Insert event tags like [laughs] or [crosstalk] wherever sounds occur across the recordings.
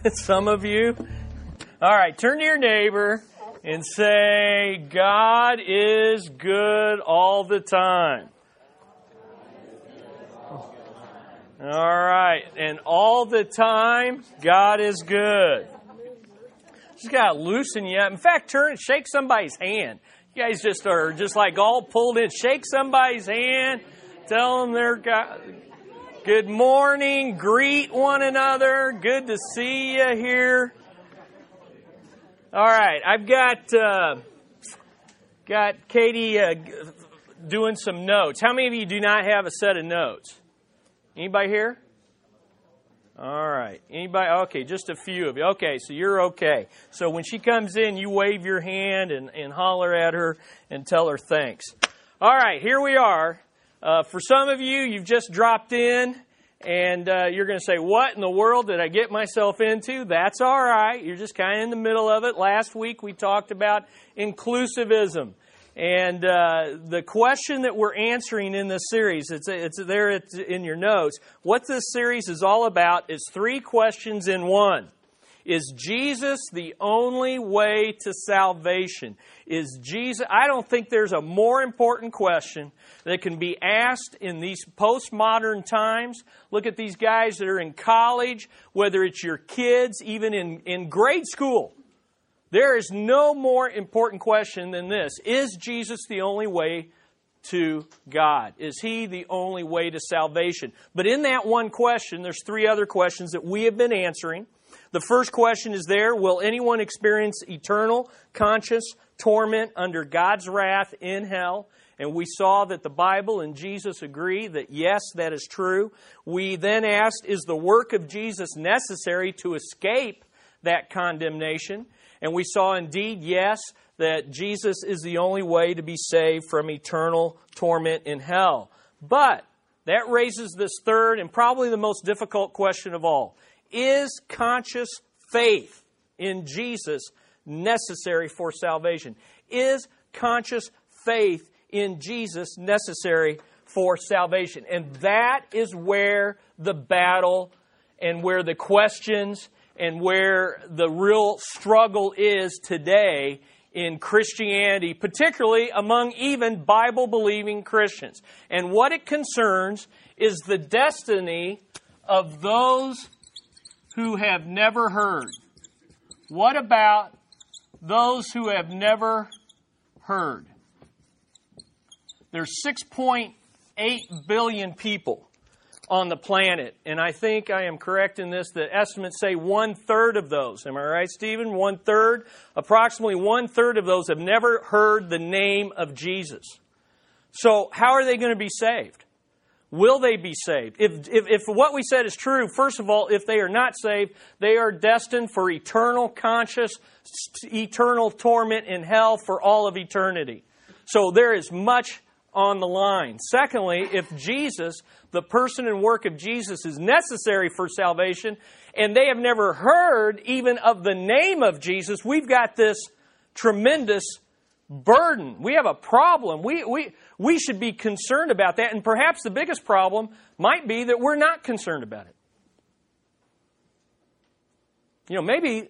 [laughs] Some of you. All right, turn to your neighbor and say, God is good all the time. All right, and all the time, God is good. Just got to loosen you up. In fact, turn, shake somebody's hand. You guys just are just like all pulled in. Shake somebody's hand. Tell them they're God. Good morning. Greet one another. Good to see you here. All right, I've got uh, got Katie uh, doing some notes. How many of you do not have a set of notes? Anybody here? All right. Anybody? Okay, just a few of you. Okay, so you're okay. So when she comes in, you wave your hand and, and holler at her and tell her thanks. All right, here we are. Uh, for some of you, you've just dropped in and uh, you're going to say, What in the world did I get myself into? That's all right. You're just kind of in the middle of it. Last week we talked about inclusivism. And uh, the question that we're answering in this series, it's, it's there it's in your notes. What this series is all about is three questions in one. Is Jesus the only way to salvation? Is Jesus, I don't think there's a more important question that can be asked in these postmodern times. Look at these guys that are in college, whether it's your kids, even in, in grade school. There is no more important question than this Is Jesus the only way to God? Is He the only way to salvation? But in that one question, there's three other questions that we have been answering. The first question is there Will anyone experience eternal, conscious torment under God's wrath in hell? And we saw that the Bible and Jesus agree that yes, that is true. We then asked, Is the work of Jesus necessary to escape that condemnation? And we saw indeed, yes, that Jesus is the only way to be saved from eternal torment in hell. But that raises this third and probably the most difficult question of all Is conscious faith in Jesus necessary for salvation? Is conscious faith in Jesus necessary for salvation? And that is where the battle and where the questions and where the real struggle is today in Christianity, particularly among even Bible believing Christians. And what it concerns is the destiny of those who have never heard. What about those who have never heard? There's 6.8 billion people on the planet. And I think I am correct in this that estimates say one third of those. Am I right, Stephen? One third? Approximately one third of those have never heard the name of Jesus. So, how are they going to be saved? Will they be saved? If, if, if what we said is true, first of all, if they are not saved, they are destined for eternal conscious, eternal torment in hell for all of eternity. So there is much on the line. Secondly, if Jesus, the person and work of Jesus, is necessary for salvation, and they have never heard even of the name of Jesus, we've got this tremendous burden. We have a problem. We, we, we should be concerned about that. And perhaps the biggest problem might be that we're not concerned about it. You know, maybe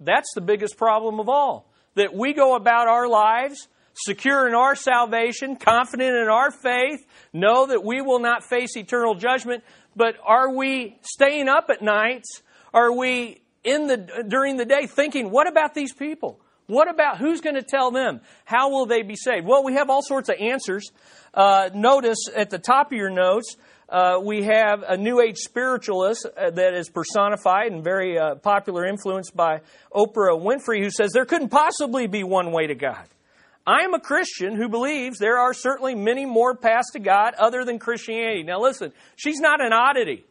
that's the biggest problem of all. That we go about our lives secure in our salvation, confident in our faith, know that we will not face eternal judgment. But are we staying up at nights? Are we in the during the day thinking, what about these people? What about who's going to tell them? How will they be saved? Well, we have all sorts of answers. Uh, notice at the top of your notes, uh, we have a New Age spiritualist uh, that is personified and very uh, popular, influenced by Oprah Winfrey, who says there couldn't possibly be one way to God. I am a Christian who believes there are certainly many more paths to God other than Christianity. Now listen, she's not an oddity.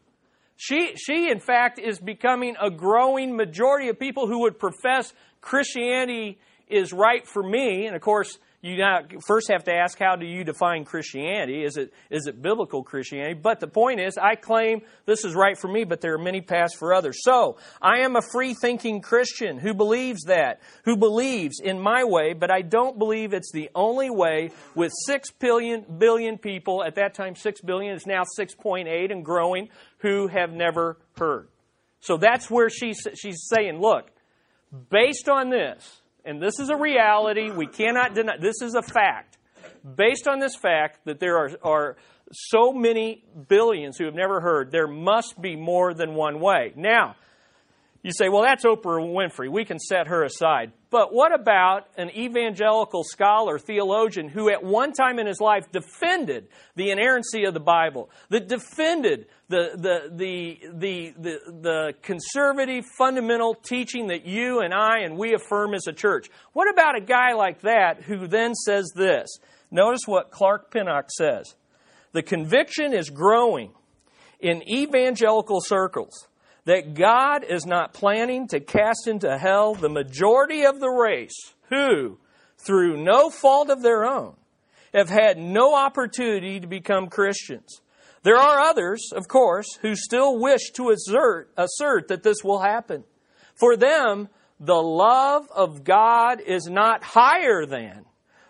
She, she in fact, is becoming a growing majority of people who would profess Christianity is right for me. And of course, you first have to ask how do you define Christianity? Is it is it biblical Christianity? But the point is, I claim this is right for me, but there are many paths for others. So I am a free thinking Christian who believes that, who believes in my way, but I don't believe it's the only way. With six billion billion people at that time, six billion is now six point eight and growing, who have never heard. So that's where she's, she's saying, look, based on this, and this is a reality, we cannot deny, this is a fact. Based on this fact that there are, are so many billions who have never heard, there must be more than one way. Now, you say, well, that's Oprah Winfrey. We can set her aside. But what about an evangelical scholar, theologian, who at one time in his life defended the inerrancy of the Bible, that defended the, the, the, the, the, the conservative fundamental teaching that you and I and we affirm as a church? What about a guy like that who then says this? Notice what Clark Pinnock says. The conviction is growing in evangelical circles that God is not planning to cast into hell the majority of the race who, through no fault of their own, have had no opportunity to become Christians. There are others, of course, who still wish to assert, assert that this will happen. For them, the love of God is not higher than,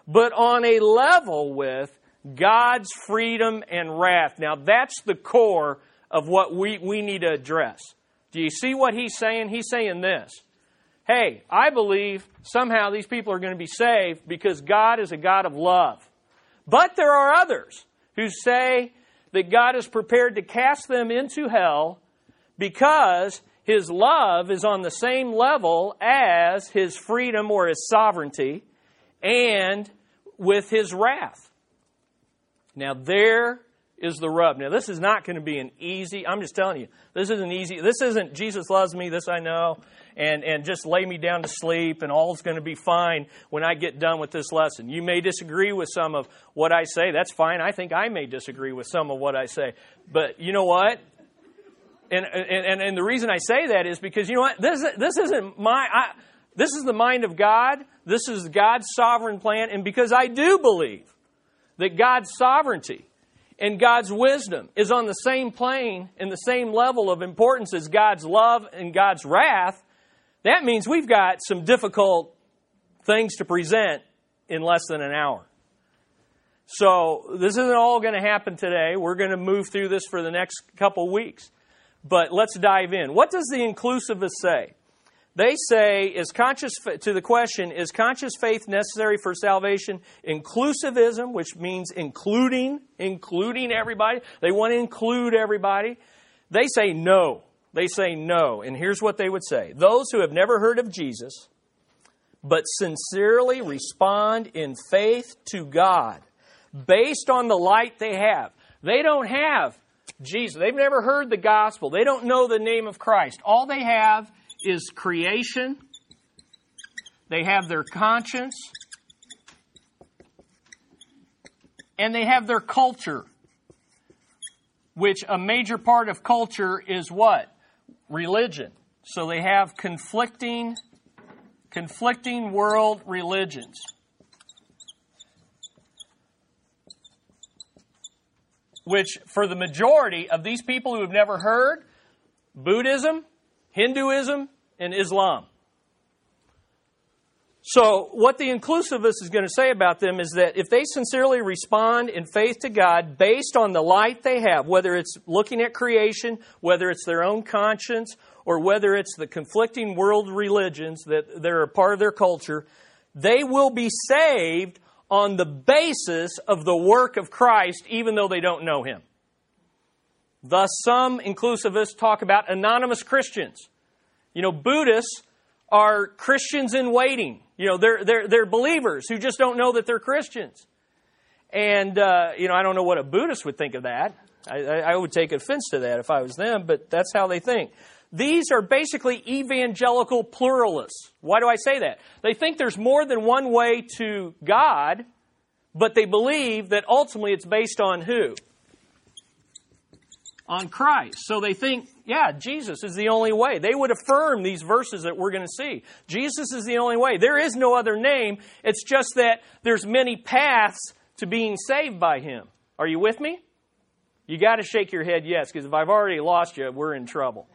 but on a level with God's freedom and wrath. Now, that's the core of what we, we need to address. Do you see what he's saying? He's saying this Hey, I believe somehow these people are going to be saved because God is a God of love. But there are others who say that God is prepared to cast them into hell because his love is on the same level as his freedom or his sovereignty and with his wrath. Now, there is the rub. Now, this is not going to be an easy, I'm just telling you, this isn't easy. This isn't Jesus loves me, this I know, and, and just lay me down to sleep and all's going to be fine when I get done with this lesson. You may disagree with some of what I say. That's fine. I think I may disagree with some of what I say. But you know what? And, and, and the reason I say that is because, you know what? This, this isn't my. I, this is the mind of God. This is God's sovereign plan. And because I do believe that God's sovereignty and God's wisdom is on the same plane and the same level of importance as God's love and God's wrath, that means we've got some difficult things to present in less than an hour. So, this isn't all going to happen today. We're going to move through this for the next couple weeks. But let's dive in. What does the inclusivist say? They say, is conscious, to the question, is conscious faith necessary for salvation? Inclusivism, which means including, including everybody. They want to include everybody. They say no. They say no. And here's what they would say Those who have never heard of Jesus, but sincerely respond in faith to God, based on the light they have. They don't have Jesus. They've never heard the gospel. They don't know the name of Christ. All they have is creation, they have their conscience, and they have their culture, which a major part of culture is what? Religion. So they have conflicting conflicting world religions. Which, for the majority of these people who have never heard, Buddhism, Hinduism, and Islam. So, what the inclusivist is going to say about them is that if they sincerely respond in faith to God based on the light they have, whether it's looking at creation, whether it's their own conscience, or whether it's the conflicting world religions that they're a part of their culture, they will be saved on the basis of the work of Christ, even though they don't know Him. Thus, some inclusivists talk about anonymous Christians. You know, Buddhists are Christians in waiting. You know, they're, they're, they're believers who just don't know that they're Christians. And, uh, you know, I don't know what a Buddhist would think of that. I, I would take offense to that if I was them, but that's how they think. These are basically evangelical pluralists. Why do I say that? They think there's more than one way to God, but they believe that ultimately it's based on who? On Christ. So they think yeah, Jesus is the only way. They would affirm these verses that we're going to see. Jesus is the only way. There is no other name. It's just that there's many paths to being saved by him. Are you with me? You got to shake your head yes, because if I've already lost you, we're in trouble.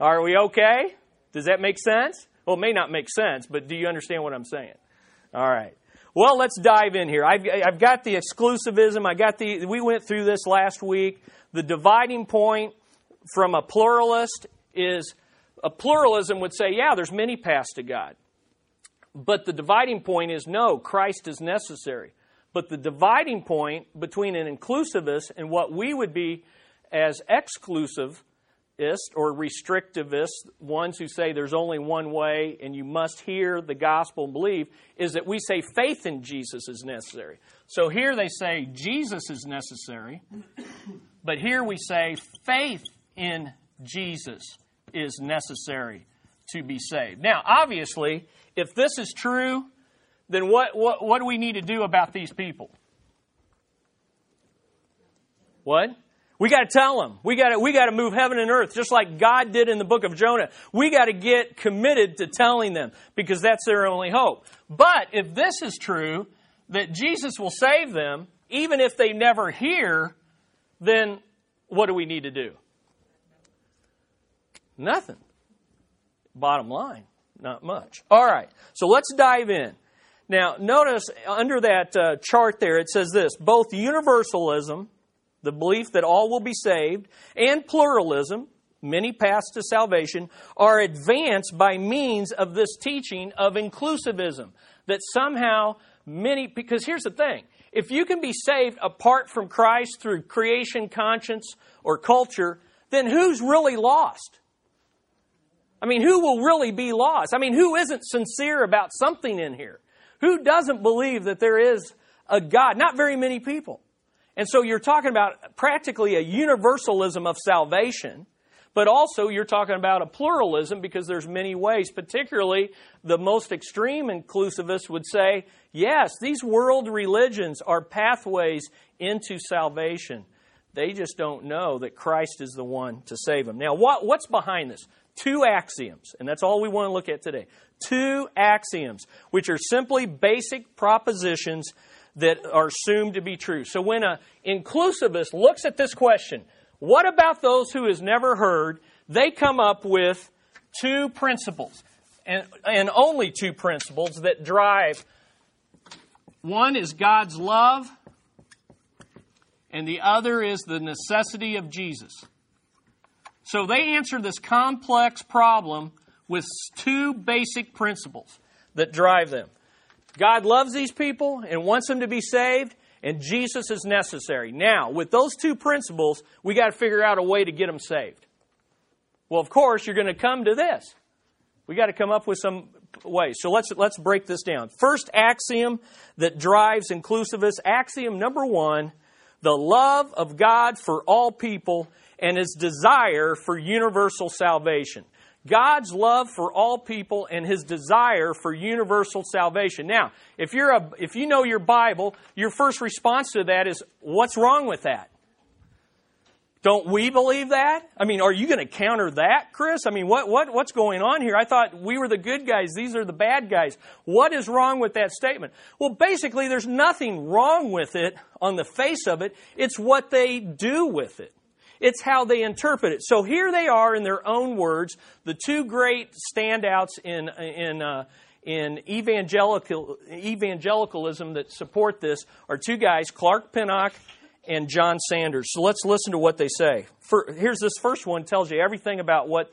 Are we okay? Does that make sense? Well, it may not make sense, but do you understand what I'm saying? All right. Well, let's dive in here. I've, I've got the exclusivism. I got the. We went through this last week. The dividing point from a pluralist is a pluralism would say, yeah, there's many paths to God. But the dividing point is no, Christ is necessary. But the dividing point between an inclusivist and what we would be as exclusivist or restrictivist, ones who say there's only one way and you must hear the gospel and believe, is that we say faith in Jesus is necessary. So here they say Jesus is necessary, but here we say faith in Jesus is necessary to be saved. Now, obviously, if this is true, then what, what, what do we need to do about these people? What? We got to tell them. We got we got to move heaven and earth just like God did in the book of Jonah. We got to get committed to telling them because that's their only hope. But if this is true that Jesus will save them even if they never hear, then what do we need to do? Nothing. Bottom line, not much. All right. So let's dive in. Now, notice under that uh, chart there, it says this both universalism, the belief that all will be saved, and pluralism, many paths to salvation, are advanced by means of this teaching of inclusivism. That somehow many, because here's the thing if you can be saved apart from Christ through creation, conscience, or culture, then who's really lost? I mean, who will really be lost? I mean, who isn't sincere about something in here? Who doesn't believe that there is a God? Not very many people. And so you're talking about practically a universalism of salvation, but also you're talking about a pluralism because there's many ways. Particularly, the most extreme inclusivists would say, yes, these world religions are pathways into salvation. They just don't know that Christ is the one to save them. Now, what, what's behind this? Two axioms, and that's all we want to look at today two axioms, which are simply basic propositions that are assumed to be true. So when an inclusivist looks at this question, what about those who has never heard? They come up with two principles, and, and only two principles that drive. One is God's love, and the other is the necessity of Jesus. So they answer this complex problem with two basic principles that drive them. God loves these people and wants them to be saved, and Jesus is necessary. Now, with those two principles, we got to figure out a way to get them saved. Well, of course, you're going to come to this. We got to come up with some way. So let's let's break this down. First axiom that drives inclusivists, axiom number 1, the love of God for all people and his desire for universal salvation. God's love for all people and his desire for universal salvation. Now, if you're a if you know your Bible, your first response to that is what's wrong with that? Don't we believe that? I mean, are you going to counter that, Chris? I mean, what, what, what's going on here? I thought we were the good guys. These are the bad guys. What is wrong with that statement? Well, basically, there's nothing wrong with it on the face of it. It's what they do with it. It's how they interpret it. So here they are in their own words, the two great standouts in, in, uh, in evangelical, evangelicalism that support this are two guys, Clark Pinnock and John Sanders. So let's listen to what they say. For, here's this first one tells you everything about what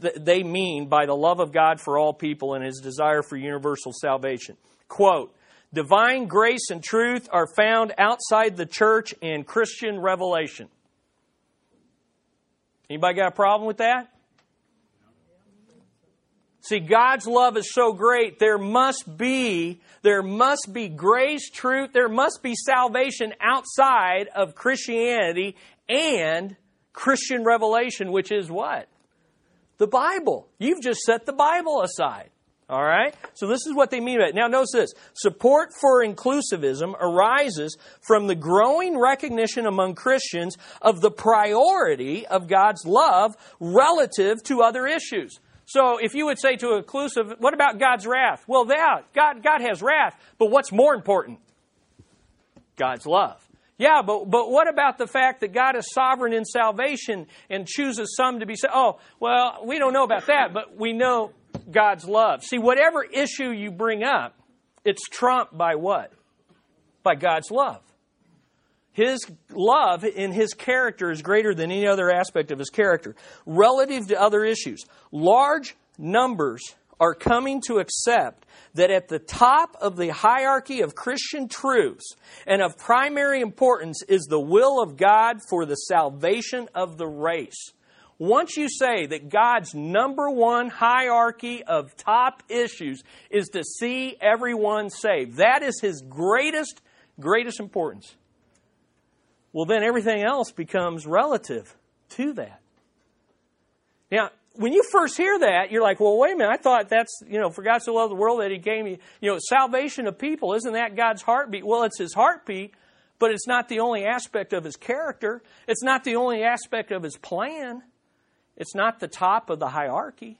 th- they mean by the love of God for all people and his desire for universal salvation. Quote, Divine grace and truth are found outside the church and Christian revelation. Anybody got a problem with that? See, God's love is so great, there must be, there must be grace, truth, there must be salvation outside of Christianity and Christian revelation, which is what? The Bible. You've just set the Bible aside. All right? So this is what they mean by it. Now notice this. Support for inclusivism arises from the growing recognition among Christians of the priority of God's love relative to other issues. So if you would say to inclusive, what about God's wrath? Well, yeah, God, God has wrath, but what's more important? God's love. Yeah, but, but what about the fact that God is sovereign in salvation and chooses some to be saved? Oh, well, we don't know about that, but we know God's love. See, whatever issue you bring up, it's trumped by what? By God's love. His love in his character is greater than any other aspect of his character. Relative to other issues, large numbers are coming to accept that at the top of the hierarchy of Christian truths and of primary importance is the will of God for the salvation of the race. Once you say that God's number one hierarchy of top issues is to see everyone saved, that is his greatest, greatest importance. Well, then everything else becomes relative to that. Now, when you first hear that, you're like, well, wait a minute. I thought that's, you know, for God so loved the world that he gave me, you know, salvation of people. Isn't that God's heartbeat? Well, it's his heartbeat, but it's not the only aspect of his character. It's not the only aspect of his plan. It's not the top of the hierarchy.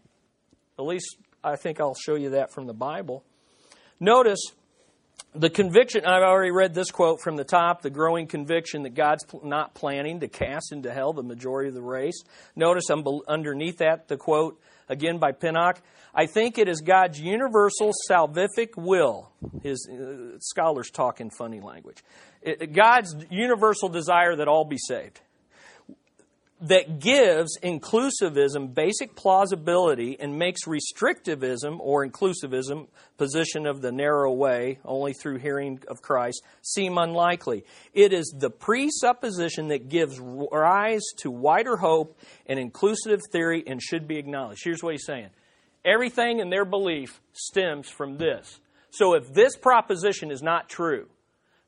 At least I think I'll show you that from the Bible. Notice the conviction, I've already read this quote from the top the growing conviction that God's not planning to cast into hell the majority of the race. Notice underneath that the quote, again by Pinnock I think it is God's universal salvific will. His uh, scholars talk in funny language. It, God's universal desire that all be saved that gives inclusivism basic plausibility and makes restrictivism or inclusivism, position of the narrow way, only through hearing of Christ, seem unlikely. It is the presupposition that gives rise to wider hope and inclusive theory and should be acknowledged. Here's what he's saying everything in their belief stems from this. So if this proposition is not true,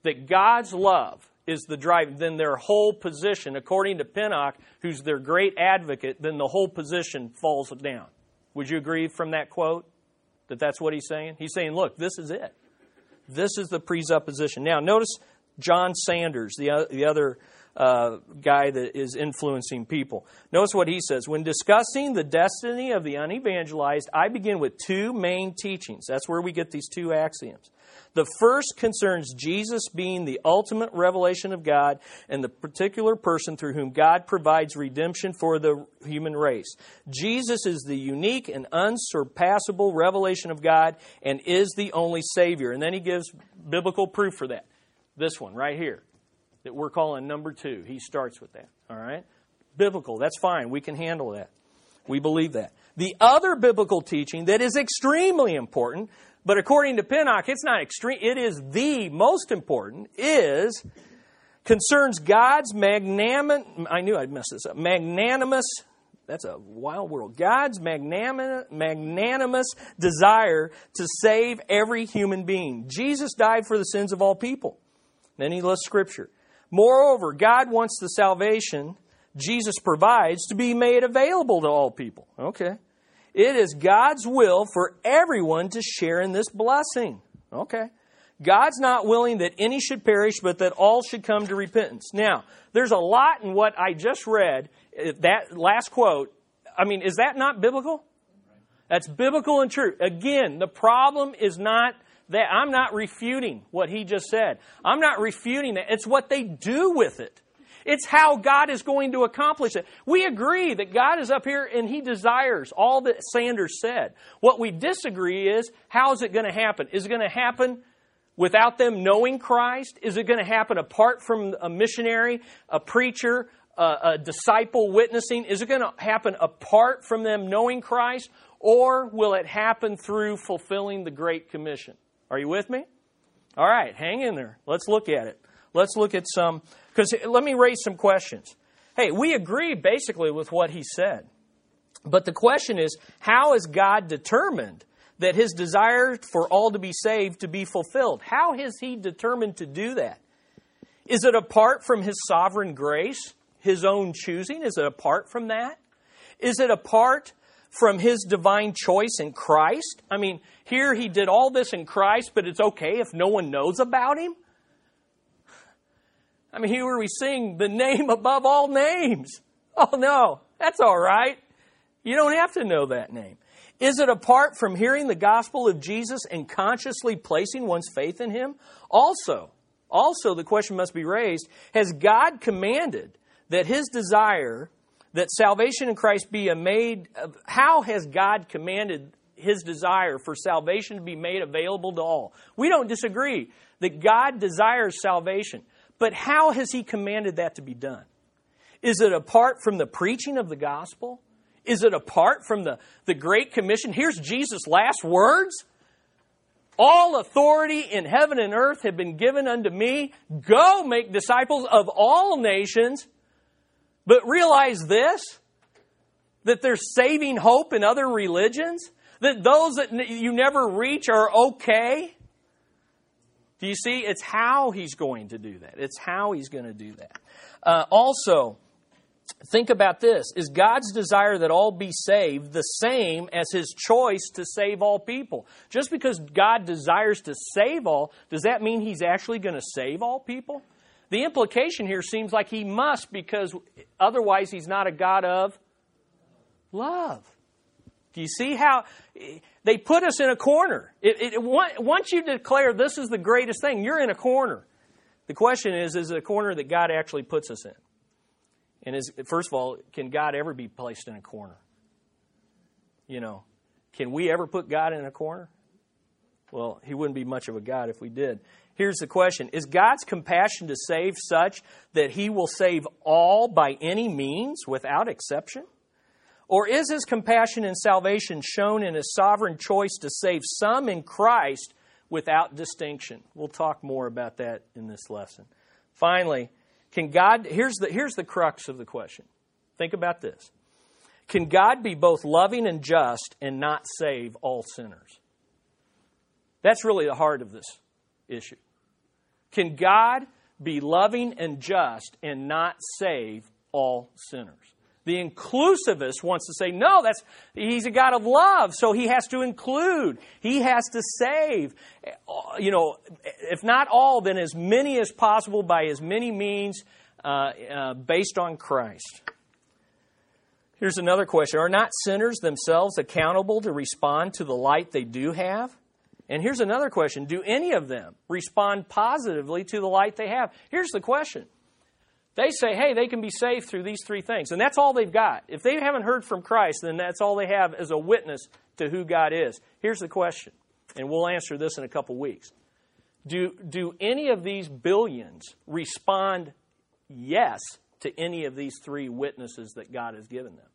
that God's love is the drive, then their whole position, according to Pinnock, who's their great advocate, then the whole position falls down. Would you agree from that quote that that's what he's saying? He's saying, look, this is it. This is the presupposition. Now, notice John Sanders, the, the other uh, guy that is influencing people. Notice what he says. When discussing the destiny of the unevangelized, I begin with two main teachings. That's where we get these two axioms. The first concerns Jesus being the ultimate revelation of God and the particular person through whom God provides redemption for the human race. Jesus is the unique and unsurpassable revelation of God and is the only Savior. And then he gives biblical proof for that. This one right here that we're calling number two. He starts with that. All right? Biblical. That's fine. We can handle that. We believe that. The other biblical teaching that is extremely important but according to Pinnock, it's not extreme, it is the most important, is concerns God's magnanimous, I knew I'd mess this up, magnanimous, that's a wild world, God's magnanimous, desire to save every human being. Jesus died for the sins of all people. Then he lists scripture. Moreover, God wants the salvation Jesus provides to be made available to all people. Okay. It is God's will for everyone to share in this blessing. Okay. God's not willing that any should perish, but that all should come to repentance. Now, there's a lot in what I just read, uh, that last quote. I mean, is that not biblical? That's biblical and true. Again, the problem is not that I'm not refuting what he just said. I'm not refuting that. It's what they do with it. It's how God is going to accomplish it. We agree that God is up here and He desires all that Sanders said. What we disagree is how is it going to happen? Is it going to happen without them knowing Christ? Is it going to happen apart from a missionary, a preacher, a, a disciple witnessing? Is it going to happen apart from them knowing Christ? Or will it happen through fulfilling the Great Commission? Are you with me? All right, hang in there. Let's look at it. Let's look at some because let me raise some questions. Hey, we agree basically with what he said. But the question is, how is God determined that his desire for all to be saved to be fulfilled? How has he determined to do that? Is it apart from his sovereign grace, his own choosing? Is it apart from that? Is it apart from his divine choice in Christ? I mean, here he did all this in Christ, but it's okay if no one knows about him? I mean, here we sing the name above all names. Oh no, that's all right. You don't have to know that name. Is it apart from hearing the gospel of Jesus and consciously placing one's faith in him? Also, also the question must be raised, has God commanded that his desire that salvation in Christ be made how has God commanded his desire for salvation to be made available to all? We don't disagree that God desires salvation. But how has he commanded that to be done? Is it apart from the preaching of the gospel? Is it apart from the, the Great Commission? Here's Jesus' last words. All authority in heaven and earth have been given unto me. Go make disciples of all nations. But realize this that there's saving hope in other religions, that those that you never reach are okay. Do you see? It's how he's going to do that. It's how he's going to do that. Uh, also, think about this is God's desire that all be saved the same as his choice to save all people? Just because God desires to save all, does that mean he's actually going to save all people? The implication here seems like he must because otherwise he's not a God of love. Do you see how they put us in a corner? It, it, once you declare this is the greatest thing, you're in a corner. The question is, is it a corner that God actually puts us in? And is, first of all, can God ever be placed in a corner? You know, can we ever put God in a corner? Well, he wouldn't be much of a God if we did. Here's the question Is God's compassion to save such that he will save all by any means without exception? Or is his compassion and salvation shown in his sovereign choice to save some in Christ without distinction? We'll talk more about that in this lesson. Finally, can God, here's the, here's the crux of the question. Think about this. Can God be both loving and just and not save all sinners? That's really the heart of this issue. Can God be loving and just and not save all sinners? The inclusivist wants to say, no, that's, he's a God of love, so he has to include. He has to save. You know, if not all, then as many as possible by as many means uh, uh, based on Christ. Here's another question Are not sinners themselves accountable to respond to the light they do have? And here's another question Do any of them respond positively to the light they have? Here's the question they say, hey, they can be saved through these three things. And that's all they've got. If they haven't heard from Christ, then that's all they have as a witness to who God is. Here's the question, and we'll answer this in a couple weeks. Do, do any of these billions respond yes to any of these three witnesses that God has given them?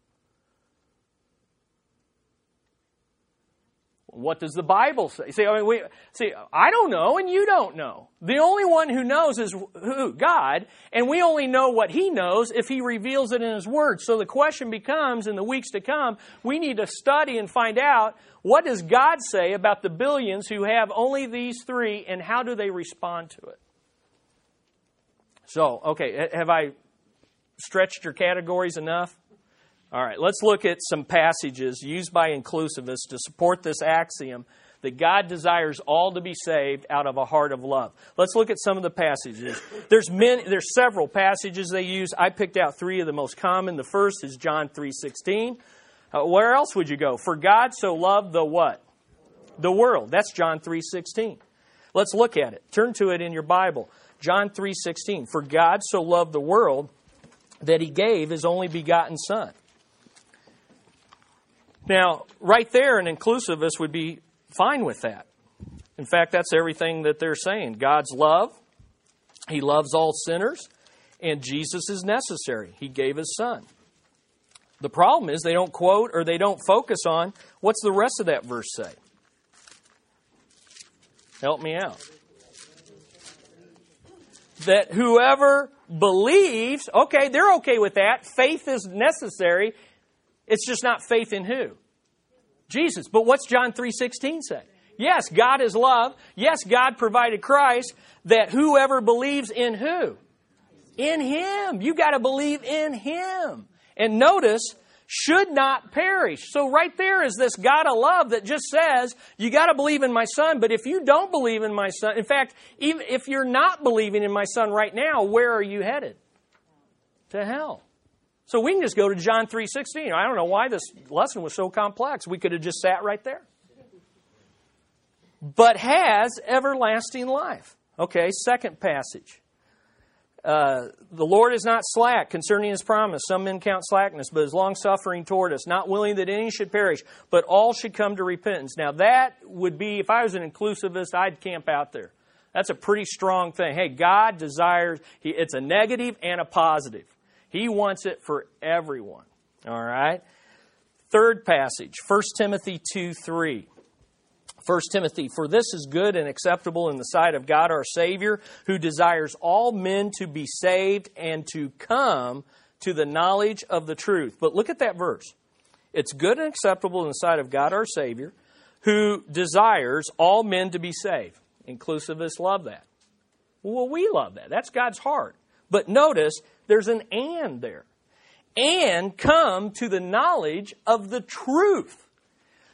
What does the Bible say? See, I mean, we see. I don't know, and you don't know. The only one who knows is who God, and we only know what He knows if He reveals it in His Word. So the question becomes, in the weeks to come, we need to study and find out what does God say about the billions who have only these three, and how do they respond to it? So, okay, have I stretched your categories enough? All right, let's look at some passages used by inclusivists to support this axiom that God desires all to be saved out of a heart of love. Let's look at some of the passages. There's many, there's several passages they use. I picked out three of the most common. The first is John 3:16. Uh, where else would you go? For God so loved the what? The world. That's John 3:16. Let's look at it. Turn to it in your Bible. John 3:16. For God so loved the world that he gave his only begotten son. Now, right there, an inclusivist would be fine with that. In fact, that's everything that they're saying. God's love, He loves all sinners, and Jesus is necessary. He gave His Son. The problem is they don't quote or they don't focus on what's the rest of that verse say. Help me out. That whoever believes, okay, they're okay with that. Faith is necessary. It's just not faith in who? Jesus. But what's John 3:16 say? Yes, God is love. Yes, God provided Christ that whoever believes in who? In him. You got to believe in him. And notice should not perish. So right there is this God of love that just says, you got to believe in my son, but if you don't believe in my son, in fact, even if you're not believing in my son right now, where are you headed? To hell. So we can just go to John 3:16. I don't know why this lesson was so complex. We could have just sat right there. But has everlasting life. Okay, second passage. Uh, the Lord is not slack concerning his promise. Some men count slackness, but is long suffering toward us, not willing that any should perish, but all should come to repentance. Now, that would be, if I was an inclusivist, I'd camp out there. That's a pretty strong thing. Hey, God desires, it's a negative and a positive. He wants it for everyone. All right? Third passage, 1 Timothy 2 3. 1 Timothy, for this is good and acceptable in the sight of God our Savior, who desires all men to be saved and to come to the knowledge of the truth. But look at that verse. It's good and acceptable in the sight of God our Savior, who desires all men to be saved. Inclusivists love that. Well, we love that. That's God's heart. But notice there's an and there. And come to the knowledge of the truth.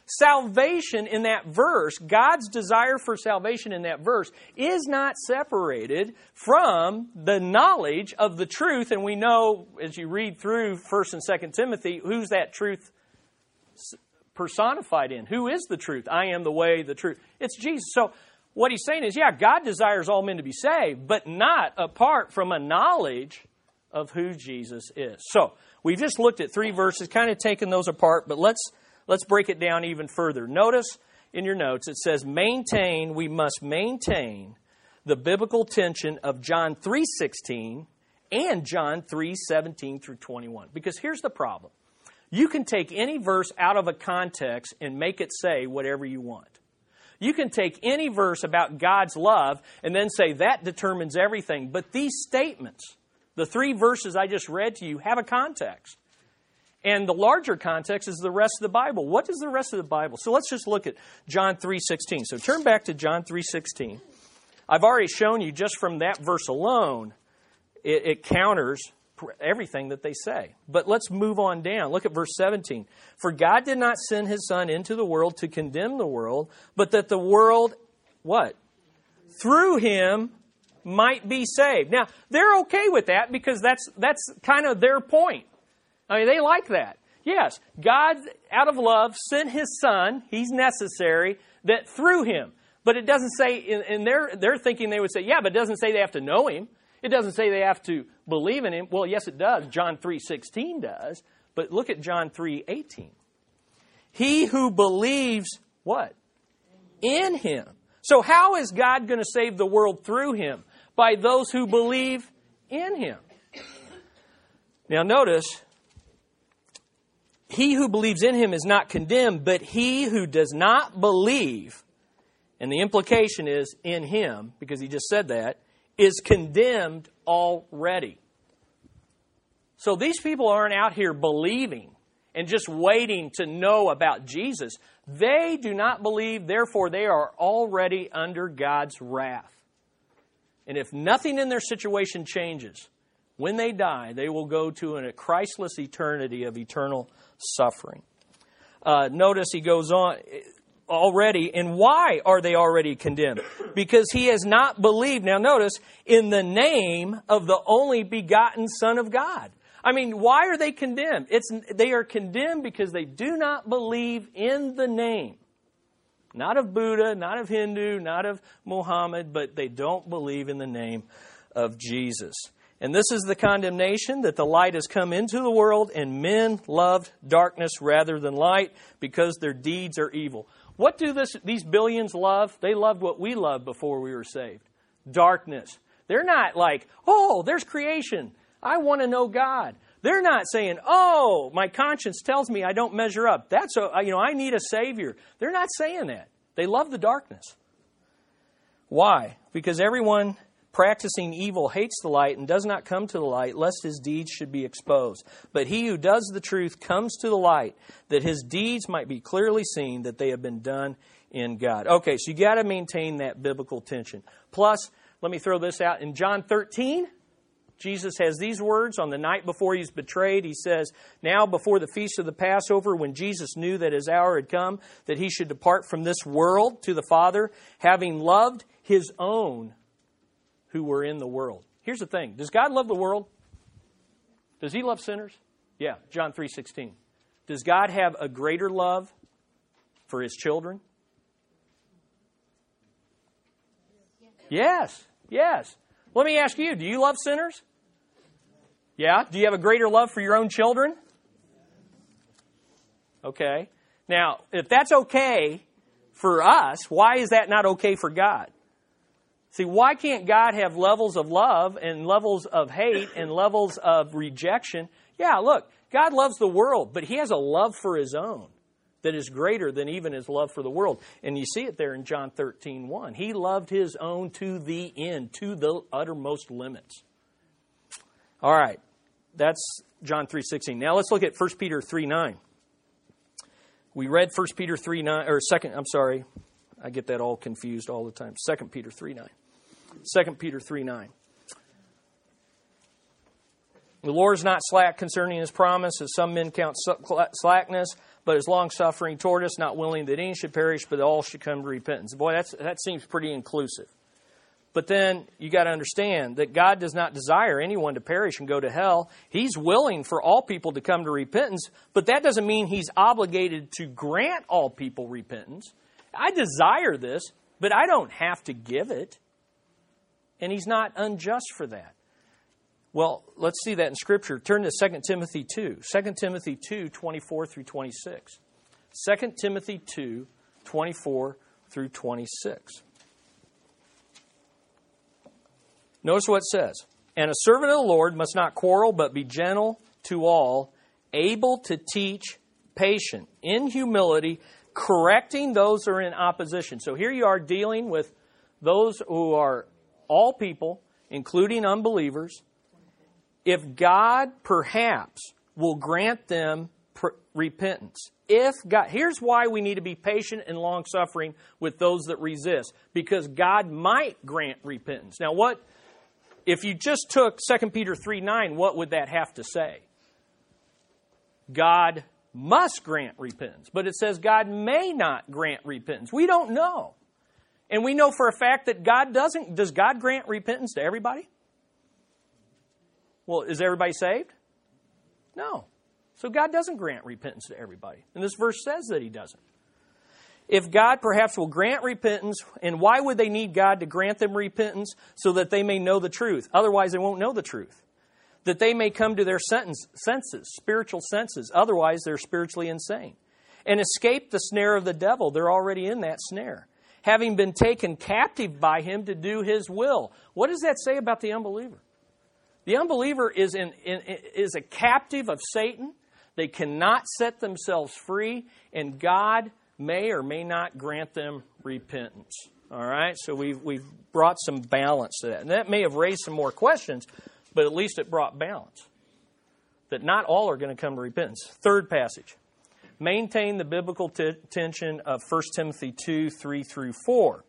Salvation in that verse, God's desire for salvation in that verse, is not separated from the knowledge of the truth. And we know, as you read through 1st and 2nd Timothy, who's that truth personified in? Who is the truth? I am the way, the truth. It's Jesus. So what he's saying is, yeah, God desires all men to be saved, but not apart from a knowledge of who Jesus is. So we've just looked at three verses, kind of taken those apart, but let's let's break it down even further. Notice in your notes it says maintain, we must maintain the biblical tension of John 3:16 and John 3:17 through 21. Because here's the problem. You can take any verse out of a context and make it say whatever you want. You can take any verse about God's love and then say that determines everything. But these statements, the three verses I just read to you, have a context. And the larger context is the rest of the Bible. What is the rest of the Bible? So let's just look at John 3:16. So turn back to John 3:16. I've already shown you just from that verse alone, it, it counters everything that they say. But let's move on down. Look at verse 17. For God did not send his son into the world to condemn the world, but that the world what? Through him might be saved. Now, they're okay with that because that's that's kind of their point. I mean, they like that. Yes, God, out of love, sent His Son. He's necessary that through Him. But it doesn't say, in, in their, their thinking, they would say, yeah, but it doesn't say they have to know Him. It doesn't say they have to believe in Him. Well, yes, it does. John 3.16 does. But look at John 3.18. He who believes, what? In Him. So how is God going to save the world through Him? By those who believe in Him. Now notice, he who believes in him is not condemned, but he who does not believe, and the implication is in him, because he just said that, is condemned already. So these people aren't out here believing and just waiting to know about Jesus. They do not believe, therefore, they are already under God's wrath. And if nothing in their situation changes, when they die, they will go to a Christless eternity of eternal suffering. Uh, notice he goes on already, and why are they already condemned? Because he has not believed, now notice, in the name of the only begotten Son of God. I mean, why are they condemned? It's, they are condemned because they do not believe in the name. Not of Buddha, not of Hindu, not of Muhammad, but they don't believe in the name of Jesus. And this is the condemnation that the light has come into the world, and men loved darkness rather than light because their deeds are evil. What do this, these billions love? They loved what we loved before we were saved darkness. They're not like, oh, there's creation. I want to know God. They're not saying, oh, my conscience tells me I don't measure up. That's a, you know, I need a Savior. They're not saying that. They love the darkness. Why? Because everyone practicing evil hates the light and does not come to the light, lest his deeds should be exposed. But he who does the truth comes to the light, that his deeds might be clearly seen that they have been done in God. Okay, so you got to maintain that biblical tension. Plus, let me throw this out. In John 13, Jesus has these words on the night before he's betrayed. He says, Now, before the feast of the Passover, when Jesus knew that his hour had come, that he should depart from this world to the Father, having loved his own who were in the world. Here's the thing. Does God love the world? Does he love sinners? Yeah, John 3:16. Does God have a greater love for his children? Yes. Yes. Let me ask you, do you love sinners? Yeah? Do you have a greater love for your own children? Okay. Now, if that's okay for us, why is that not okay for God? See, why can't God have levels of love and levels of hate and levels of rejection? Yeah, look, God loves the world, but He has a love for His own that is greater than even His love for the world. And you see it there in John 13, 1. He loved His own to the end, to the uttermost limits. All right, that's John 3.16. Now let's look at 1 Peter 3, 9. We read 1 Peter 3, 9, or 2nd, I'm sorry, I get that all confused all the time. 2 Peter 3, 9. 2 Peter 3 9. The Lord is not slack concerning his promise, as some men count slackness, but is long suffering toward us, not willing that any should perish, but all should come to repentance. Boy, that's, that seems pretty inclusive. But then you got to understand that God does not desire anyone to perish and go to hell. He's willing for all people to come to repentance, but that doesn't mean He's obligated to grant all people repentance. I desire this, but I don't have to give it and he's not unjust for that. Well, let's see that in Scripture. Turn to 2 Timothy 2. 2 Timothy 2, 24 through 26. 2 Timothy 2, 24 through 26. Notice what it says. And a servant of the Lord must not quarrel, but be gentle to all, able to teach, patient, in humility, correcting those who are in opposition. So here you are dealing with those who are all people, including unbelievers, if God perhaps will grant them repentance. If God, here's why we need to be patient and long suffering with those that resist, because God might grant repentance. Now, what if you just took 2 Peter 3 9, what would that have to say? God must grant repentance, but it says God may not grant repentance. We don't know. And we know for a fact that God doesn't. Does God grant repentance to everybody? Well, is everybody saved? No. So God doesn't grant repentance to everybody. And this verse says that He doesn't. If God perhaps will grant repentance, and why would they need God to grant them repentance? So that they may know the truth. Otherwise, they won't know the truth. That they may come to their sentence, senses, spiritual senses. Otherwise, they're spiritually insane. And escape the snare of the devil. They're already in that snare having been taken captive by him to do his will. What does that say about the unbeliever? The unbeliever is, in, in, is a captive of Satan. They cannot set themselves free, and God may or may not grant them repentance. All right, so we've, we've brought some balance to that. And that may have raised some more questions, but at least it brought balance. That not all are going to come to repentance. Third passage maintain the biblical t- tension of 1 Timothy 2 3 through 4.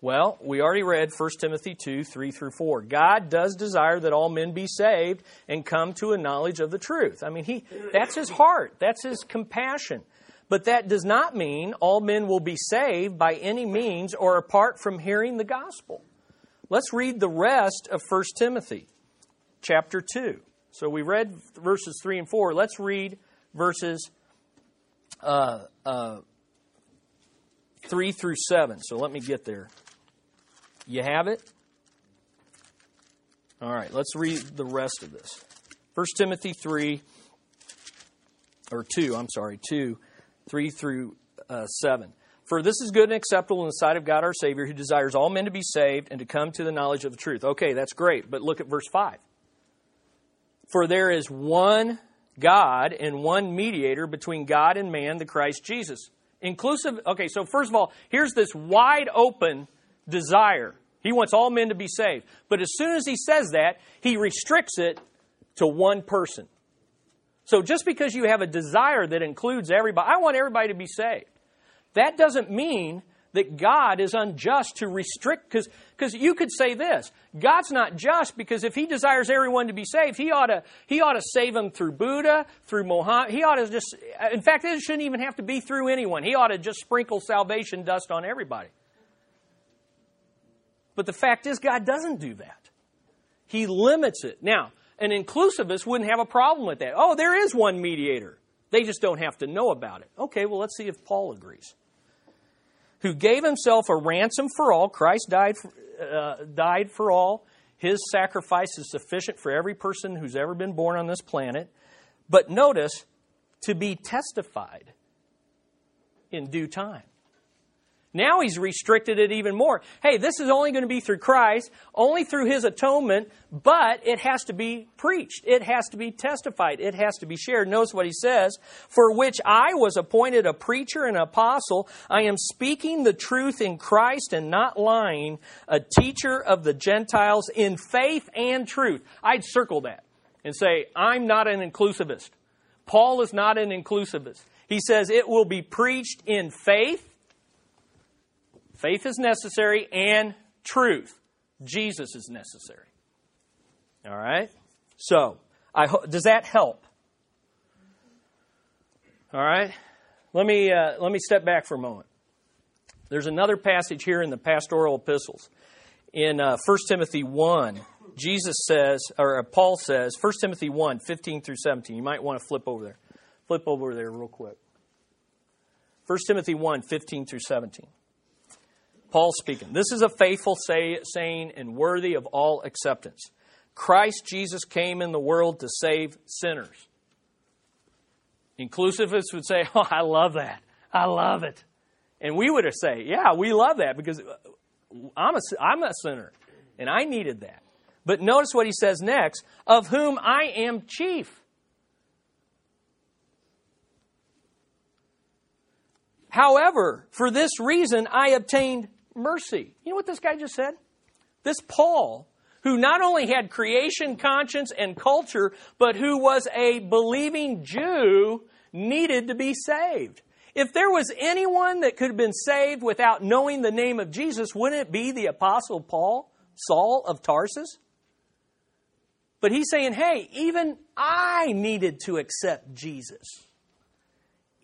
Well, we already read 1 Timothy 2 3 through 4. God does desire that all men be saved and come to a knowledge of the truth. I mean, he, that's his heart, that's his compassion. But that does not mean all men will be saved by any means or apart from hearing the gospel. Let's read the rest of 1 Timothy chapter 2. So we read verses 3 and 4. Let's read verses uh, uh, 3 through 7. So let me get there. You have it? All right, let's read the rest of this. 1 Timothy 3, or 2, I'm sorry, 2, 3 through uh, 7. For this is good and acceptable in the sight of God our Savior, who desires all men to be saved and to come to the knowledge of the truth. Okay, that's great, but look at verse 5. For there is one God and one mediator between God and man, the Christ Jesus. Inclusive, okay, so first of all, here's this wide open desire. He wants all men to be saved. But as soon as he says that, he restricts it to one person. So just because you have a desire that includes everybody, I want everybody to be saved. That doesn't mean that God is unjust to restrict, because you could say this God's not just because if He desires everyone to be saved, He ought to, he ought to save them through Buddha, through Mohammed. He ought to just, in fact, it shouldn't even have to be through anyone. He ought to just sprinkle salvation dust on everybody. But the fact is, God doesn't do that. He limits it. Now, an inclusivist wouldn't have a problem with that. Oh, there is one mediator. They just don't have to know about it. Okay, well, let's see if Paul agrees who gave himself a ransom for all. Christ died for, uh, died for all. His sacrifice is sufficient for every person who's ever been born on this planet. But notice, to be testified in due time. Now he's restricted it even more. Hey, this is only going to be through Christ, only through his atonement, but it has to be preached. It has to be testified. It has to be shared. Notice what he says For which I was appointed a preacher and apostle. I am speaking the truth in Christ and not lying, a teacher of the Gentiles in faith and truth. I'd circle that and say, I'm not an inclusivist. Paul is not an inclusivist. He says it will be preached in faith Faith is necessary and truth. Jesus is necessary. All right? So, I ho- does that help? All right? Let me, uh, let me step back for a moment. There's another passage here in the pastoral epistles. In uh, 1 Timothy 1, Jesus says, or uh, Paul says, 1 Timothy 1, 15 through 17. You might want to flip over there. Flip over there real quick. 1 Timothy 1, 15 through 17. Paul speaking. This is a faithful say, saying and worthy of all acceptance. Christ Jesus came in the world to save sinners. Inclusivists would say, [laughs] Oh, I love that. I love it. And we would say, Yeah, we love that because uh, I'm a, I'm a sinner and I needed that. But notice what he says next of whom I am chief. However, for this reason I obtained mercy. You know what this guy just said? This Paul, who not only had creation conscience and culture, but who was a believing Jew, needed to be saved. If there was anyone that could have been saved without knowing the name of Jesus, wouldn't it be the Apostle Paul, Saul of Tarsus? But he's saying, hey, even I needed to accept Jesus.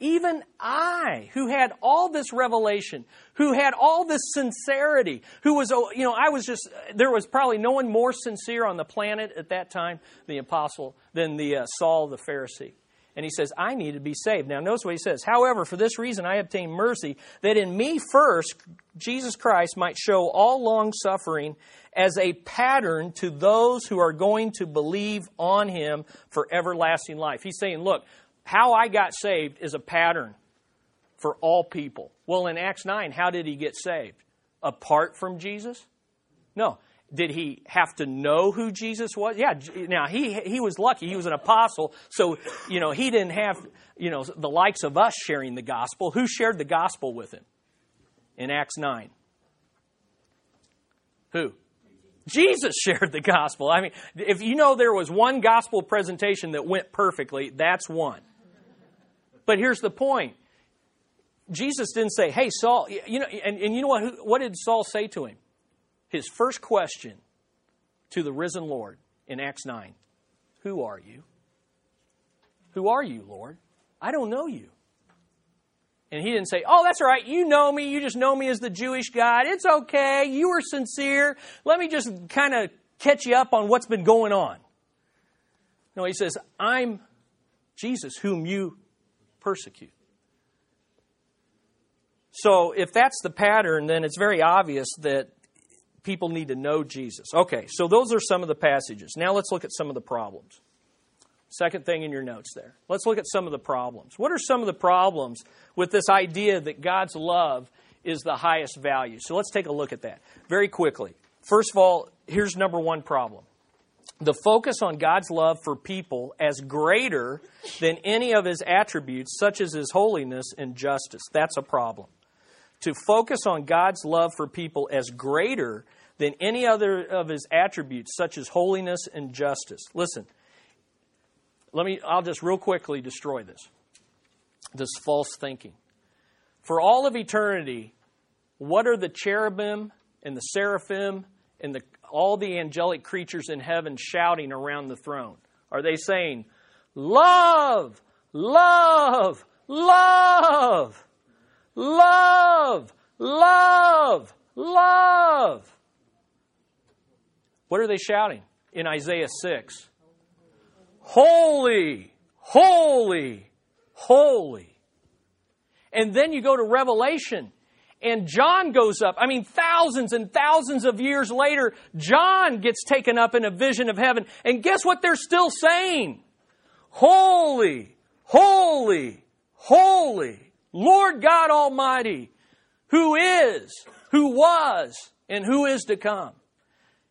Even I, who had all this revelation, who had all this sincerity, who was, oh, you know, I was just, there was probably no one more sincere on the planet at that time, the apostle, than the uh, Saul the Pharisee. And he says, I need to be saved. Now, notice what he says. However, for this reason I obtained mercy, that in me first, Jesus Christ might show all long suffering as a pattern to those who are going to believe on him for everlasting life. He's saying, look, how I got saved is a pattern for all people. Well, in Acts 9, how did he get saved? Apart from Jesus? No. Did he have to know who Jesus was? Yeah. Now he he was lucky. He was an apostle, so you know he didn't have you know the likes of us sharing the gospel. Who shared the gospel with him in Acts nine? Who? Jesus shared the gospel. I mean, if you know there was one gospel presentation that went perfectly, that's one. But here's the point. Jesus didn't say, hey, Saul, you know, and, and you know what, what did Saul say to him? His first question to the risen Lord in Acts 9 Who are you? Who are you, Lord? I don't know you. And he didn't say, Oh, that's all right. You know me. You just know me as the Jewish God. It's okay. You were sincere. Let me just kind of catch you up on what's been going on. No, he says, I'm Jesus, whom you persecute. So, if that's the pattern, then it's very obvious that people need to know Jesus. Okay, so those are some of the passages. Now let's look at some of the problems. Second thing in your notes there. Let's look at some of the problems. What are some of the problems with this idea that God's love is the highest value? So let's take a look at that very quickly. First of all, here's number one problem the focus on God's love for people as greater than any of his attributes, such as his holiness and justice. That's a problem. To focus on God's love for people as greater than any other of his attributes, such as holiness and justice. Listen, let me, I'll just real quickly destroy this. This false thinking. For all of eternity, what are the cherubim and the seraphim and the all the angelic creatures in heaven shouting around the throne? Are they saying, Love, love, love, love, love, love? What are they shouting in Isaiah 6? Holy, holy, holy. And then you go to Revelation and John goes up. I mean, thousands and thousands of years later, John gets taken up in a vision of heaven. And guess what they're still saying? Holy, holy, holy, Lord God Almighty, who is, who was, and who is to come.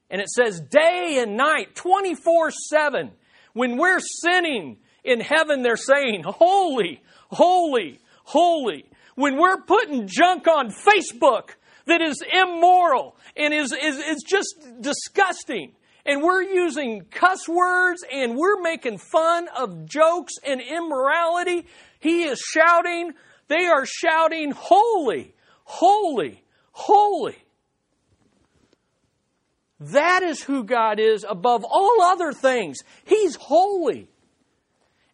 And it says day and night, 24 7. When we're sinning in heaven, they're saying, Holy, holy, holy. When we're putting junk on Facebook that is immoral and is, is, is just disgusting, and we're using cuss words and we're making fun of jokes and immorality, he is shouting, they are shouting, Holy, holy, holy. That is who God is above all other things. He's holy.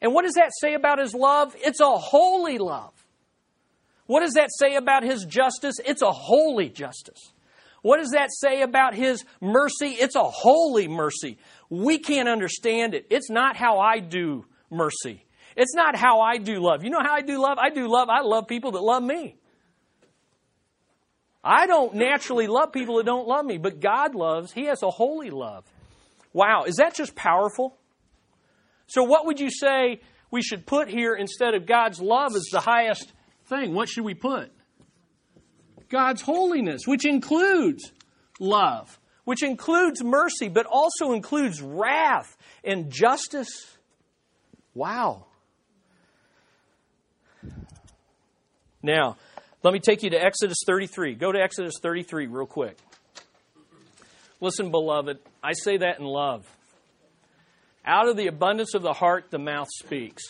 And what does that say about His love? It's a holy love. What does that say about His justice? It's a holy justice. What does that say about His mercy? It's a holy mercy. We can't understand it. It's not how I do mercy. It's not how I do love. You know how I do love? I do love, I love people that love me. I don't naturally love people that don't love me, but God loves. He has a holy love. Wow, is that just powerful? So, what would you say we should put here instead of God's love as the highest thing? What should we put? God's holiness, which includes love, which includes mercy, but also includes wrath and justice. Wow. Now, let me take you to Exodus 33. Go to Exodus 33 real quick. Listen, beloved, I say that in love. Out of the abundance of the heart, the mouth speaks.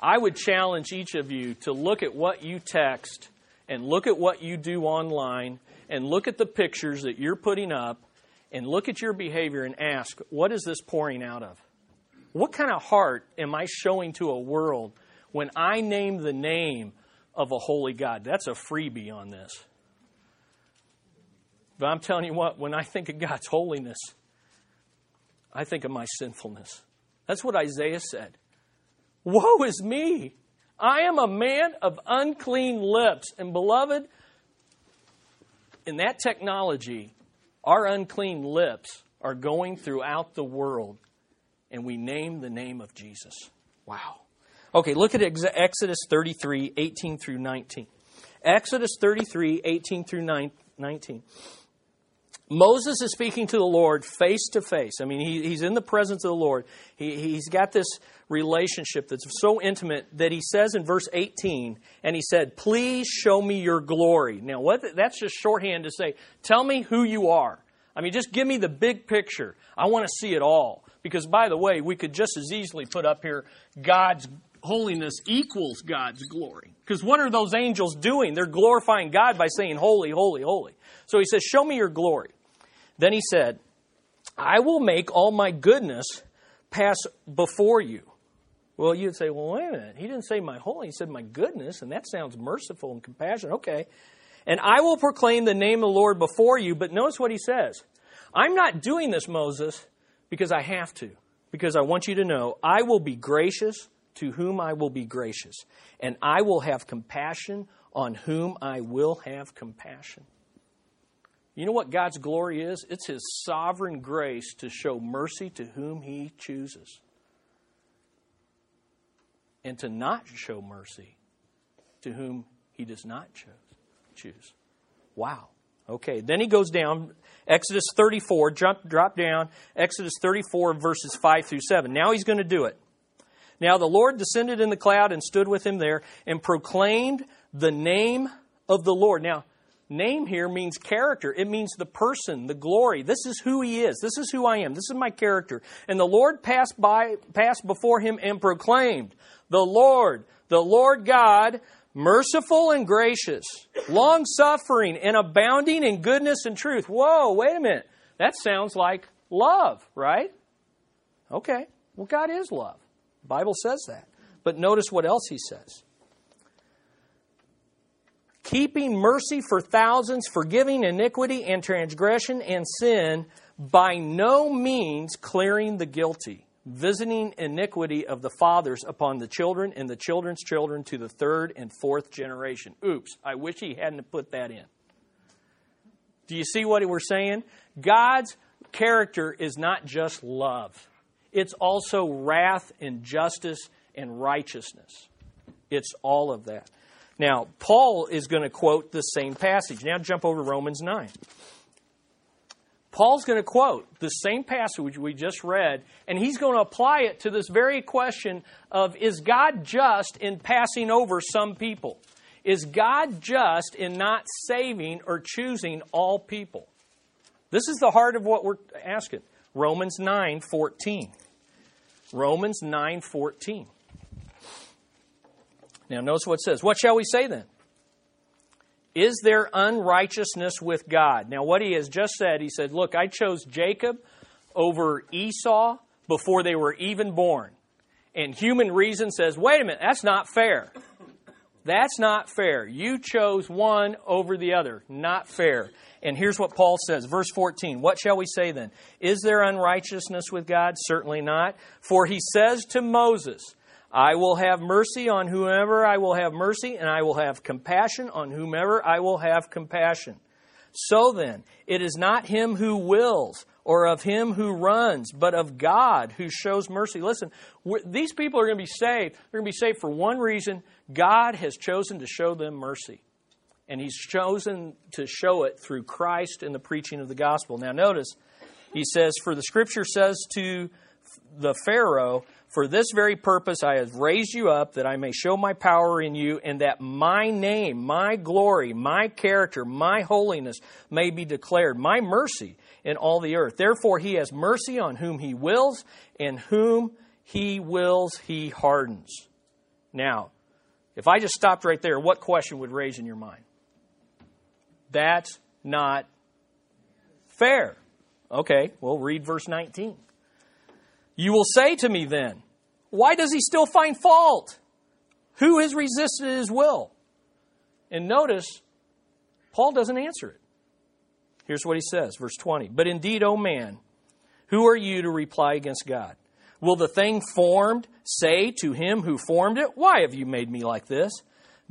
I would challenge each of you to look at what you text and look at what you do online and look at the pictures that you're putting up and look at your behavior and ask, what is this pouring out of? What kind of heart am I showing to a world when I name the name of a holy God? That's a freebie on this. But I'm telling you what, when I think of God's holiness, I think of my sinfulness. That's what Isaiah said. Woe is me! I am a man of unclean lips. And beloved, in that technology, our unclean lips are going throughout the world, and we name the name of Jesus. Wow. Okay, look at Exodus 33, 18 through 19. Exodus 33, 18 through 19. Moses is speaking to the Lord face to face. I mean, he, he's in the presence of the Lord. He, he's got this relationship that's so intimate that he says in verse 18, and he said, Please show me your glory. Now, what, that's just shorthand to say, Tell me who you are. I mean, just give me the big picture. I want to see it all. Because, by the way, we could just as easily put up here God's holiness equals God's glory. Because what are those angels doing? They're glorifying God by saying, Holy, holy, holy. So he says, Show me your glory. Then he said, I will make all my goodness pass before you. Well, you'd say, well, wait a minute. He didn't say my holy. He said my goodness, and that sounds merciful and compassionate. Okay. And I will proclaim the name of the Lord before you. But notice what he says. I'm not doing this, Moses, because I have to, because I want you to know I will be gracious to whom I will be gracious, and I will have compassion on whom I will have compassion. You know what God's glory is? It's His sovereign grace to show mercy to whom He chooses, and to not show mercy to whom He does not choose. Wow. Okay, then he goes down, Exodus 34, jump, drop down, Exodus 34, verses 5 through 7. Now he's going to do it. Now the Lord descended in the cloud and stood with him there and proclaimed the name of the Lord. Now, Name here means character. It means the person, the glory. This is who he is. This is who I am. This is my character. And the Lord passed by, passed before him and proclaimed, the Lord, the Lord God, merciful and gracious, long suffering and abounding in goodness and truth. Whoa, wait a minute. That sounds like love, right? Okay. Well, God is love. The Bible says that. But notice what else he says keeping mercy for thousands, forgiving iniquity and transgression and sin, by no means clearing the guilty, visiting iniquity of the fathers upon the children and the children's children to the third and fourth generation. Oops, I wish he hadn't put that in. Do you see what we're saying? God's character is not just love, it's also wrath and justice and righteousness. It's all of that. Now, Paul is going to quote the same passage. Now, jump over to Romans 9. Paul's going to quote the same passage we just read, and he's going to apply it to this very question of is God just in passing over some people? Is God just in not saving or choosing all people? This is the heart of what we're asking. Romans 9:14. Romans 9:14. Now notice what it says. What shall we say then? Is there unrighteousness with God? Now, what he has just said, he said, Look, I chose Jacob over Esau before they were even born. And human reason says, Wait a minute, that's not fair. That's not fair. You chose one over the other. Not fair. And here's what Paul says, verse 14. What shall we say then? Is there unrighteousness with God? Certainly not. For he says to Moses, I will have mercy on whomever I will have mercy, and I will have compassion on whomever I will have compassion. So then, it is not him who wills or of him who runs, but of God who shows mercy. Listen, these people are going to be saved. They're going to be saved for one reason God has chosen to show them mercy. And he's chosen to show it through Christ and the preaching of the gospel. Now, notice, he says, For the scripture says to the Pharaoh, for this very purpose I have raised you up, that I may show my power in you, and that my name, my glory, my character, my holiness may be declared, my mercy in all the earth. Therefore, he has mercy on whom he wills, and whom he wills, he hardens. Now, if I just stopped right there, what question would raise in your mind? That's not fair. Okay, well, read verse 19. You will say to me then, Why does he still find fault? Who has resisted his will? And notice, Paul doesn't answer it. Here's what he says, verse 20. But indeed, O man, who are you to reply against God? Will the thing formed say to him who formed it, Why have you made me like this?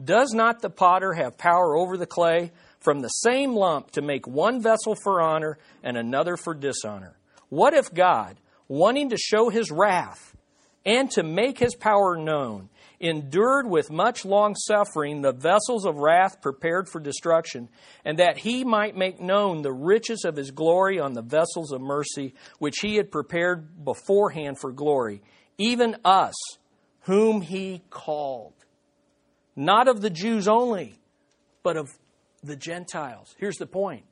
Does not the potter have power over the clay from the same lump to make one vessel for honor and another for dishonor? What if God, wanting to show his wrath and to make his power known, endured with much long suffering the vessels of wrath prepared for destruction, and that he might make known the riches of his glory on the vessels of mercy, which he had prepared beforehand for glory, even us, whom he called. Not of the Jews only, but of the Gentiles. Here's the point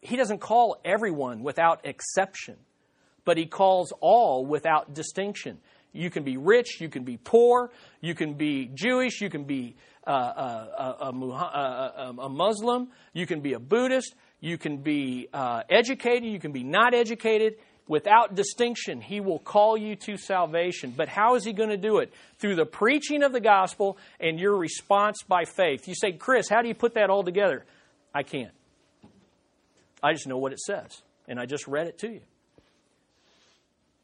He doesn't call everyone without exception but he calls all without distinction. You can be rich, you can be poor, you can be Jewish, you can be uh, uh, a, a, a, a, Muslim, you can be a Buddhist, you can be uh, educated, you can be not educated. Without distinction, he will call you to salvation. But how is he going to do it? Through the preaching of the gospel and your response by faith. You say, Chris, how do you put that all together? I can't. I just know what it says, and I just read it to you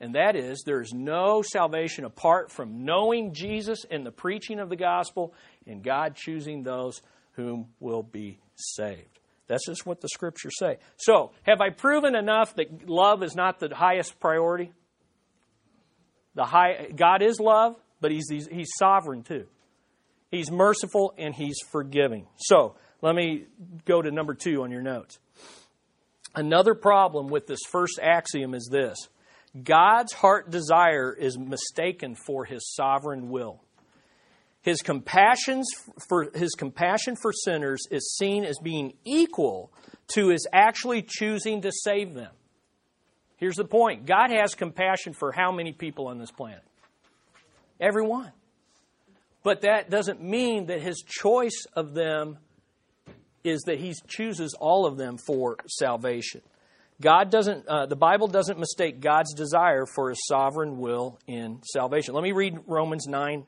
and that is there is no salvation apart from knowing Jesus and the preaching of the gospel and God choosing those whom will be saved. That's just what the scriptures say. So, have I proven enough that love is not the highest priority? The high, God is love, but he's, he's, he's sovereign too. He's merciful and he's forgiving. So, let me go to number two on your notes. Another problem with this first axiom is this God's heart desire is mistaken for his sovereign will. His, compassions for, his compassion for sinners is seen as being equal to his actually choosing to save them. Here's the point God has compassion for how many people on this planet? Everyone. But that doesn't mean that his choice of them is that he chooses all of them for salvation. God doesn't, uh, the Bible doesn't mistake God's desire for his sovereign will in salvation. Let me read Romans 9,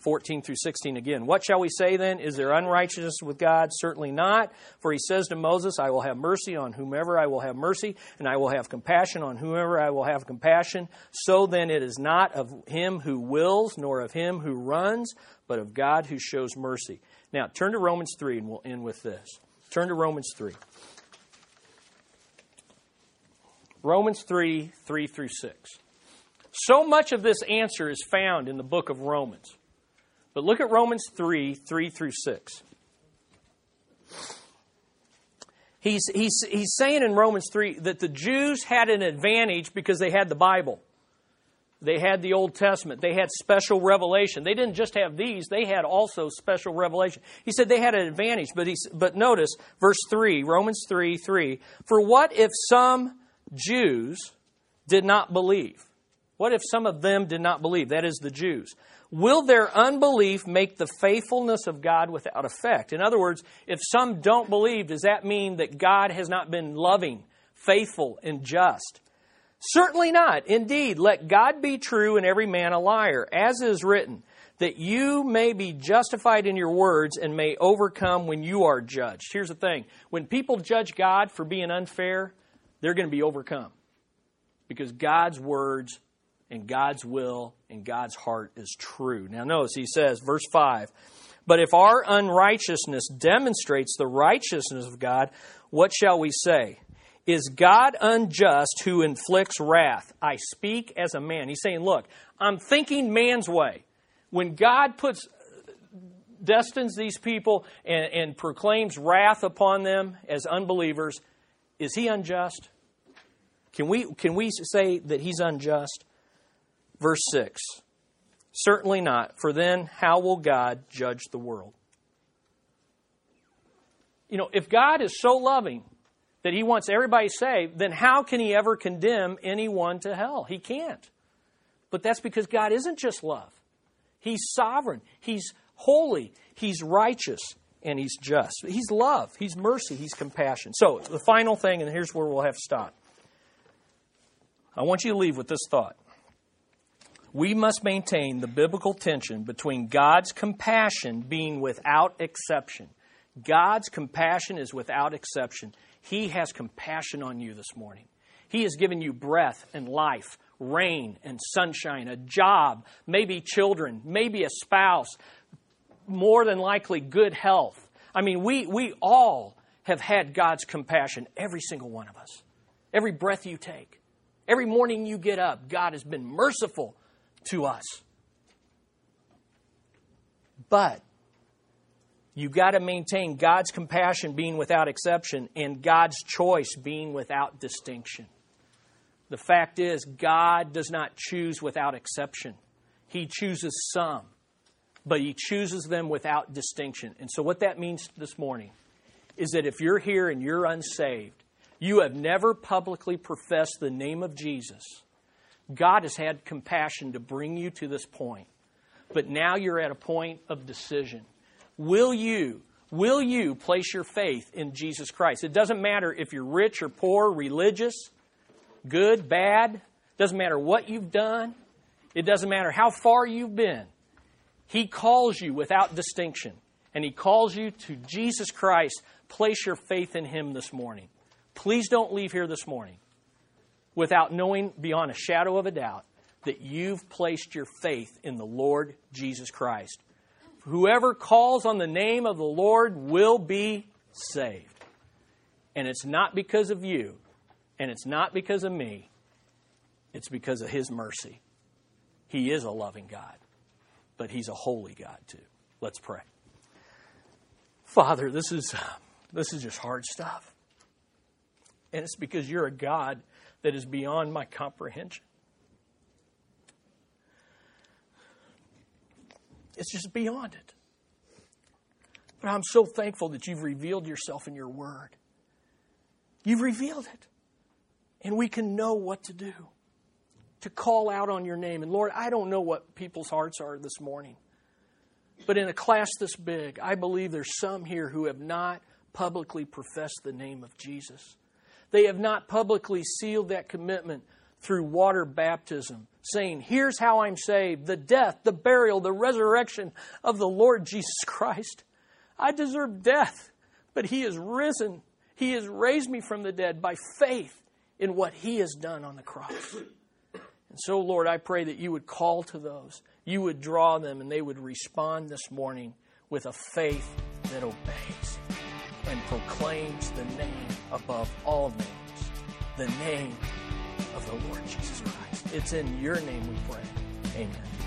14 through 16 again. What shall we say then? Is there unrighteousness with God? Certainly not. For he says to Moses, I will have mercy on whomever I will have mercy, and I will have compassion on whomever I will have compassion. So then it is not of him who wills, nor of him who runs, but of God who shows mercy. Now, turn to Romans 3, and we'll end with this. Turn to Romans 3. Romans 3 3 through 6. So much of this answer is found in the book of Romans. But look at Romans 3 3 through 6. He's, he's, he's saying in Romans 3 that the Jews had an advantage because they had the Bible. They had the Old Testament. They had special revelation. They didn't just have these, they had also special revelation. He said they had an advantage, but, he, but notice verse 3, Romans 3 3. For what if some Jews did not believe? What if some of them did not believe? That is the Jews. Will their unbelief make the faithfulness of God without effect? In other words, if some don't believe, does that mean that God has not been loving, faithful, and just? Certainly not. Indeed, let God be true and every man a liar, as is written, that you may be justified in your words and may overcome when you are judged. Here's the thing when people judge God for being unfair, they're going to be overcome because God's words and God's will and God's heart is true. Now, notice he says, verse 5 But if our unrighteousness demonstrates the righteousness of God, what shall we say? Is God unjust who inflicts wrath? I speak as a man. He's saying, Look, I'm thinking man's way. When God puts destines these people and, and proclaims wrath upon them as unbelievers, is he unjust? Can we, can we say that he's unjust? Verse 6 Certainly not, for then how will God judge the world? You know, if God is so loving that he wants everybody saved, then how can he ever condemn anyone to hell? He can't. But that's because God isn't just love. He's sovereign, he's holy, he's righteous, and he's just. He's love, he's mercy, he's compassion. So, the final thing, and here's where we'll have to stop. I want you to leave with this thought we must maintain the biblical tension between God's compassion being without exception. God's compassion is without exception. He has compassion on you this morning. He has given you breath and life, rain and sunshine, a job, maybe children, maybe a spouse, more than likely good health. I mean, we, we all have had God's compassion, every single one of us. Every breath you take, every morning you get up, God has been merciful to us. But you've got to maintain God's compassion being without exception and God's choice being without distinction. The fact is, God does not choose without exception. He chooses some, but He chooses them without distinction. And so, what that means this morning is that if you're here and you're unsaved, you have never publicly professed the name of Jesus God has had compassion to bring you to this point. But now you're at a point of decision. Will you, will you place your faith in Jesus Christ? It doesn't matter if you're rich or poor, religious, good, bad. Doesn't matter what you've done. It doesn't matter how far you've been. He calls you without distinction. And He calls you to Jesus Christ. Place your faith in Him this morning. Please don't leave here this morning without knowing beyond a shadow of a doubt that you've placed your faith in the Lord Jesus Christ. Whoever calls on the name of the Lord will be saved. And it's not because of you, and it's not because of me, it's because of His mercy. He is a loving God, but He's a holy God too. Let's pray. Father, this is, this is just hard stuff. And it's because you're a God that is beyond my comprehension. It's just beyond it. But I'm so thankful that you've revealed yourself in your word. You've revealed it. And we can know what to do to call out on your name. And Lord, I don't know what people's hearts are this morning. But in a class this big, I believe there's some here who have not publicly professed the name of Jesus. They have not publicly sealed that commitment through water baptism, saying, Here's how I'm saved the death, the burial, the resurrection of the Lord Jesus Christ. I deserve death, but He is risen. He has raised me from the dead by faith in what He has done on the cross. And so, Lord, I pray that you would call to those, you would draw them, and they would respond this morning with a faith that obeys and proclaims the name above all names, the name of the Lord Jesus Christ. It's in your name we pray. Amen.